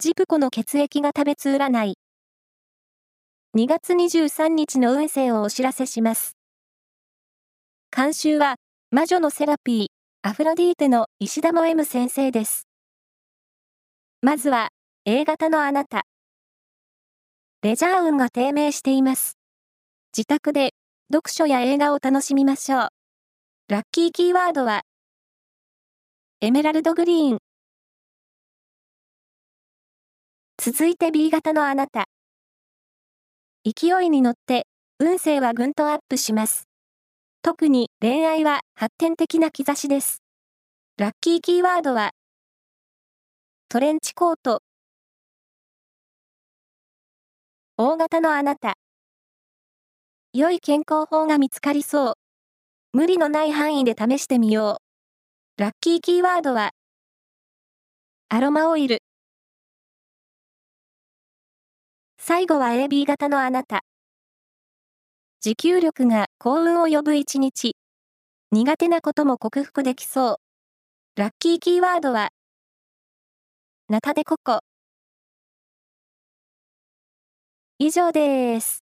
ジプコの血液が食べつ占い。2月23日の運勢をお知らせします。監修は、魔女のセラピー、アフロディーテの石田も M 先生です。まずは、A 型のあなた。レジャー運が低迷しています。自宅で、読書や映画を楽しみましょう。ラッキーキーワードは、エメラルドグリーン。続いて B 型のあなた。勢いに乗って、運勢はぐんとアップします。特に恋愛は発展的な兆しです。ラッキーキーワードは、トレンチコート。大型のあなた。良い健康法が見つかりそう。無理のない範囲で試してみよう。ラッキーキーワードは、アロマオイル。最後は AB 型のあなた。持久力が幸運を呼ぶ一日。苦手なことも克服できそう。ラッキーキーワードは、ナタデココ。以上です。